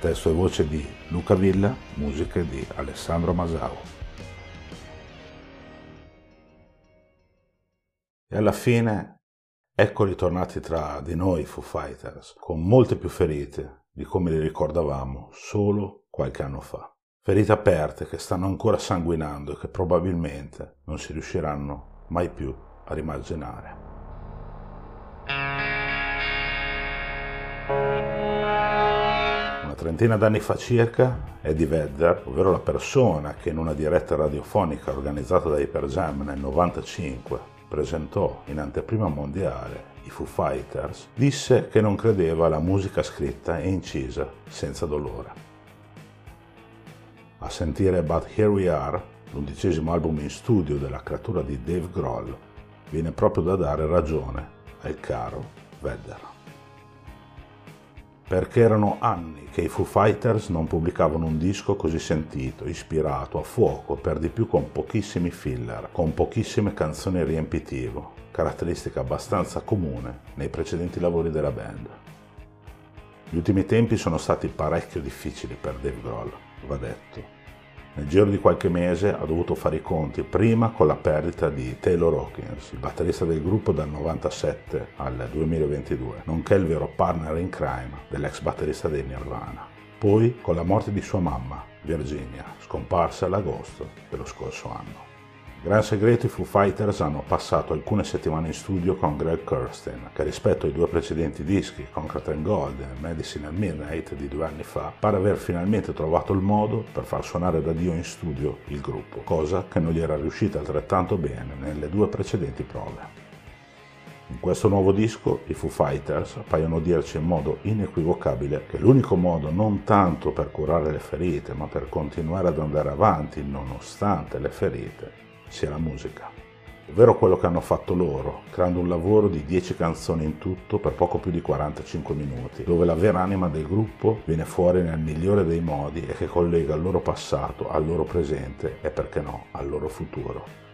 Testo e voce di Luca Villa, musiche di Alessandro Masao. E alla fine ecco ritornati tra di noi Foo Fighters, con molte più ferite di come li ricordavamo solo qualche anno fa. Ferite aperte che stanno ancora sanguinando e che probabilmente non si riusciranno mai più a rimarginare. Trentina d'anni fa circa, Eddie Vedder, ovvero la persona che in una diretta radiofonica organizzata da Hyper Jam nel 95 presentò in anteprima mondiale i Foo Fighters, disse che non credeva alla musica scritta e incisa senza dolore. A sentire But Here We Are, l'undicesimo album in studio della creatura di Dave Grohl, viene proprio da dare ragione al caro Vedder perché erano anni che i Foo Fighters non pubblicavano un disco così sentito, ispirato, a fuoco, per di più con pochissimi filler, con pochissime canzoni riempitivo, caratteristica abbastanza comune nei precedenti lavori della band. Gli ultimi tempi sono stati parecchio difficili per Dave Grohl, va detto, nel giro di qualche mese ha dovuto fare i conti prima con la perdita di Taylor Hawkins, il batterista del gruppo dal 97 al 2022, nonché il vero partner in crime dell'ex batterista dei Nirvana. Poi con la morte di sua mamma, Virginia, scomparsa all'agosto dello scorso anno. Gran segreto i Foo Fighters hanno passato alcune settimane in studio con Greg Kirsten, che rispetto ai due precedenti dischi, Concrete and Gold e Medicine at Midnight di due anni fa, pare aver finalmente trovato il modo per far suonare da Dio in studio il gruppo, cosa che non gli era riuscita altrettanto bene nelle due precedenti prove. In questo nuovo disco i Foo Fighters paiono dirci in modo inequivocabile che l'unico modo non tanto per curare le ferite, ma per continuare ad andare avanti nonostante le ferite, sia la musica, ovvero quello che hanno fatto loro, creando un lavoro di 10 canzoni in tutto per poco più di 45 minuti, dove la vera anima del gruppo viene fuori nel migliore dei modi e che collega il loro passato al loro presente e perché no al loro futuro.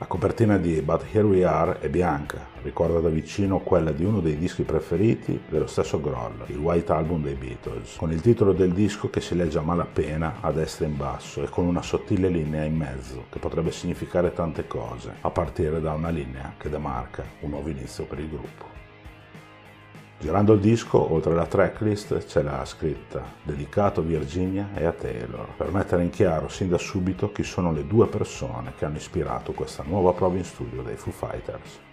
La copertina di But Here We Are è bianca, ricorda da vicino quella di uno dei dischi preferiti dello stesso Groll, il White Album dei Beatles, con il titolo del disco che si legge a malapena a destra in basso e con una sottile linea in mezzo che potrebbe significare tante cose, a partire da una linea che demarca un nuovo inizio per il gruppo. Girando il disco, oltre alla tracklist, c'è la scritta dedicato Virginia e a Taylor, per mettere in chiaro sin da subito chi sono le due persone che hanno ispirato questa nuova prova in studio dei Foo Fighters.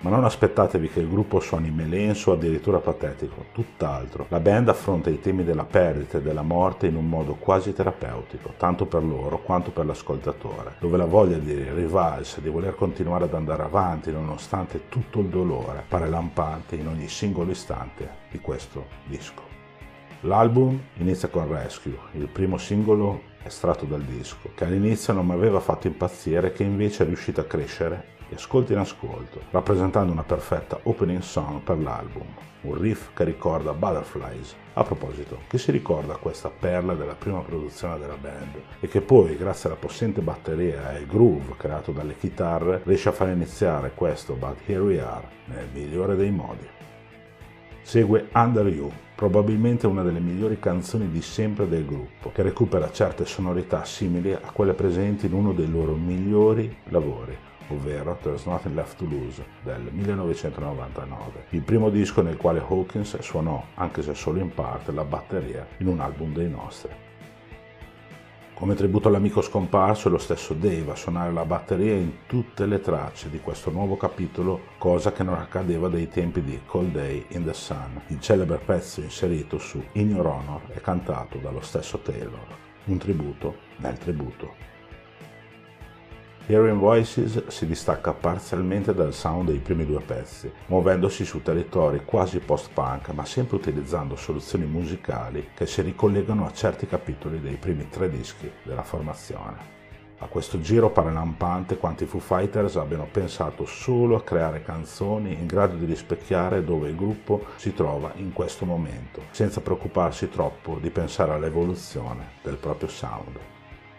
Ma non aspettatevi che il gruppo suoni melenso o addirittura patetico, tutt'altro. La band affronta i temi della perdita e della morte in un modo quasi terapeutico, tanto per loro quanto per l'ascoltatore, dove la voglia di rivalsa, di voler continuare ad andare avanti nonostante tutto il dolore, pare lampante in ogni singolo istante di questo disco. L'album inizia con Rescue, il primo singolo estratto dal disco, che all'inizio non mi aveva fatto impazzire che invece è riuscito a crescere di ascolto in ascolto, rappresentando una perfetta opening song per l'album, un riff che ricorda Butterflies. A proposito, che si ricorda questa perla della prima produzione della band e che poi, grazie alla possente batteria e groove creato dalle chitarre, riesce a far iniziare questo But Here We Are nel migliore dei modi. Segue Under You, probabilmente una delle migliori canzoni di sempre del gruppo, che recupera certe sonorità simili a quelle presenti in uno dei loro migliori lavori, ovvero There's Nothing Left to Lose del 1999, il primo disco nel quale Hawkins suonò, anche se solo in parte, la batteria in un album dei nostri. Come tributo all'amico scomparso è lo stesso Dave a suonare la batteria in tutte le tracce di questo nuovo capitolo, cosa che non accadeva dai tempi di Cold Day in the Sun, il celebre pezzo inserito su In Your Honor e cantato dallo stesso Taylor. Un tributo nel tributo. Hearing Voices si distacca parzialmente dal sound dei primi due pezzi, muovendosi su territori quasi post-punk, ma sempre utilizzando soluzioni musicali che si ricollegano a certi capitoli dei primi tre dischi della formazione. A questo giro pare lampante quanti Foo Fighters abbiano pensato solo a creare canzoni in grado di rispecchiare dove il gruppo si trova in questo momento, senza preoccuparsi troppo di pensare all'evoluzione del proprio sound.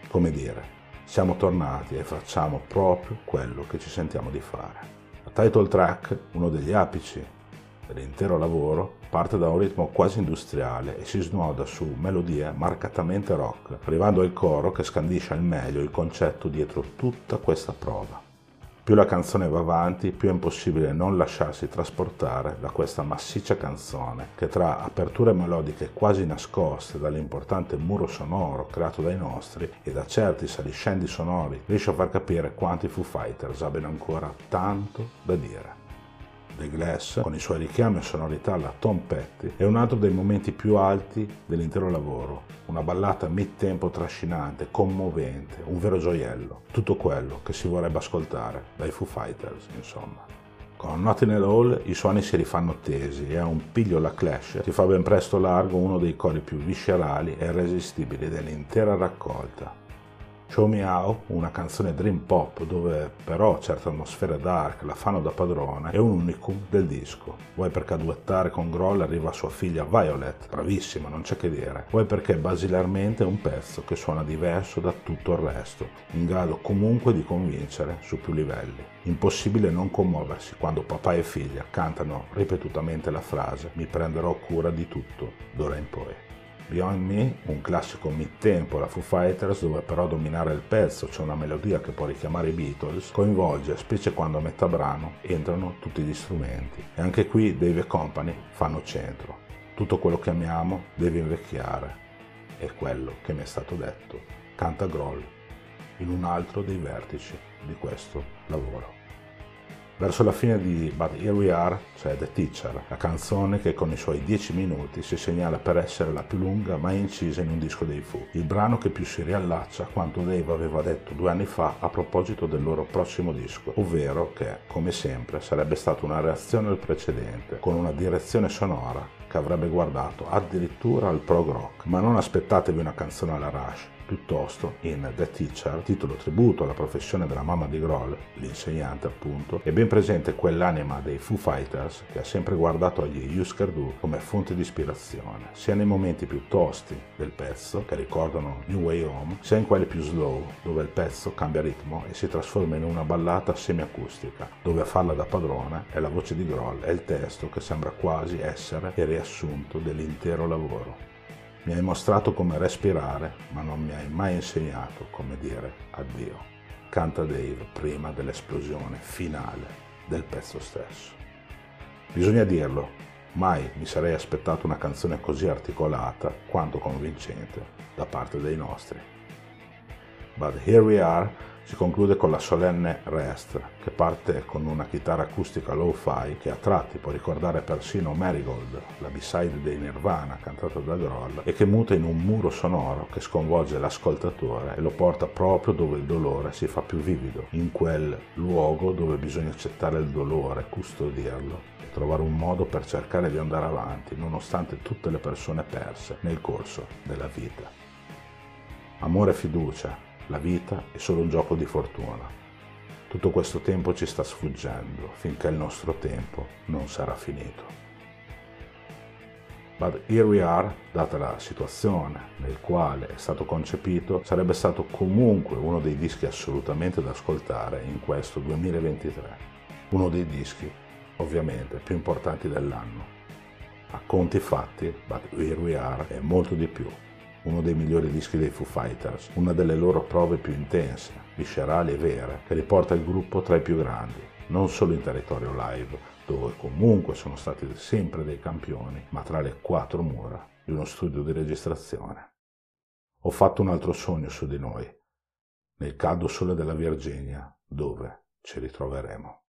Come dire, siamo tornati e facciamo proprio quello che ci sentiamo di fare. La title track, uno degli apici dell'intero lavoro, parte da un ritmo quasi industriale e si snoda su melodie marcatamente rock, arrivando al coro che scandisce al meglio il concetto dietro tutta questa prova. Più la canzone va avanti, più è impossibile non lasciarsi trasportare da questa massiccia canzone che tra aperture melodiche quasi nascoste dall'importante muro sonoro creato dai nostri e da certi saliscendi sonori riesce a far capire quanti Foo Fighters abbiano ancora tanto da dire. The Glass, con i suoi richiami e sonorità alla Tom Petty, è un altro dei momenti più alti dell'intero lavoro. Una ballata mid-tempo trascinante, commovente, un vero gioiello. Tutto quello che si vorrebbe ascoltare dai Foo Fighters, insomma. Con Nothing at All i suoni si rifanno tesi e a un piglio la Clash si fa ben presto largo uno dei cori più viscerali e irresistibili dell'intera raccolta. Show Me How, una canzone dream pop dove però certe atmosfere dark la fanno da padrone, è un unicum del disco. Vuoi perché a duettare con Groll arriva sua figlia Violet, bravissima, non c'è che dire. Vuoi perché basilarmente è un pezzo che suona diverso da tutto il resto, in grado comunque di convincere su più livelli. Impossibile non commuoversi quando papà e figlia cantano ripetutamente la frase mi prenderò cura di tutto d'ora in poi. Beyond Me, un classico mid-tempo la Foo Fighters dove però dominare il pezzo c'è una melodia che può richiamare i Beatles, coinvolge, specie quando a metà brano entrano tutti gli strumenti. E anche qui Dave e Company fanno centro. Tutto quello che amiamo deve invecchiare. È quello che mi è stato detto. Canta Groll in un altro dei vertici di questo lavoro. Verso la fine di But Here We Are c'è The Teacher, la canzone che con i suoi 10 minuti si segnala per essere la più lunga mai incisa in un disco dei Foo, il brano che più si riallaccia a quanto Dave aveva detto due anni fa a proposito del loro prossimo disco, ovvero che, come sempre, sarebbe stata una reazione al precedente, con una direzione sonora che avrebbe guardato addirittura al prog rock. Ma non aspettatevi una canzone alla Rush, piuttosto in The Teacher, titolo tributo alla professione della mamma di Groll, l'insegnante appunto, è ben presente quell'anima dei Foo Fighters che ha sempre guardato agli Husker Du come fonte di ispirazione, sia nei momenti più tosti del pezzo, che ricordano New Way Home, sia in quelli più slow, dove il pezzo cambia ritmo e si trasforma in una ballata semiacustica, dove a farla da padrone è la voce di Groll e il testo che sembra quasi essere il riassunto dell'intero lavoro. Mi hai mostrato come respirare, ma non mi hai mai insegnato come dire addio. Canta Dave prima dell'esplosione finale del pezzo stesso. Bisogna dirlo, mai mi sarei aspettato una canzone così articolata quanto convincente da parte dei nostri. But here we are si conclude con la solenne Rest, che parte con una chitarra acustica low-fi che a tratti può ricordare persino Marigold, la b-side dei Nirvana cantata da Groll, e che muta in un muro sonoro che sconvolge l'ascoltatore e lo porta proprio dove il dolore si fa più vivido, in quel luogo dove bisogna accettare il dolore, custodirlo e trovare un modo per cercare di andare avanti, nonostante tutte le persone perse nel corso della vita. Amore e fiducia, la vita è solo un gioco di fortuna. Tutto questo tempo ci sta sfuggendo finché il nostro tempo non sarà finito. But here we are, data la situazione nel quale è stato concepito, sarebbe stato comunque uno dei dischi assolutamente da ascoltare in questo 2023. Uno dei dischi, ovviamente, più importanti dell'anno. A conti fatti, But Here We Are è molto di più uno dei migliori dischi dei Foo Fighters, una delle loro prove più intense, viscerali e vere, che riporta il gruppo tra i più grandi, non solo in territorio live, dove comunque sono stati sempre dei campioni, ma tra le quattro mura di uno studio di registrazione. Ho fatto un altro sogno su di noi, nel caldo sole della Virginia, dove ci ritroveremo.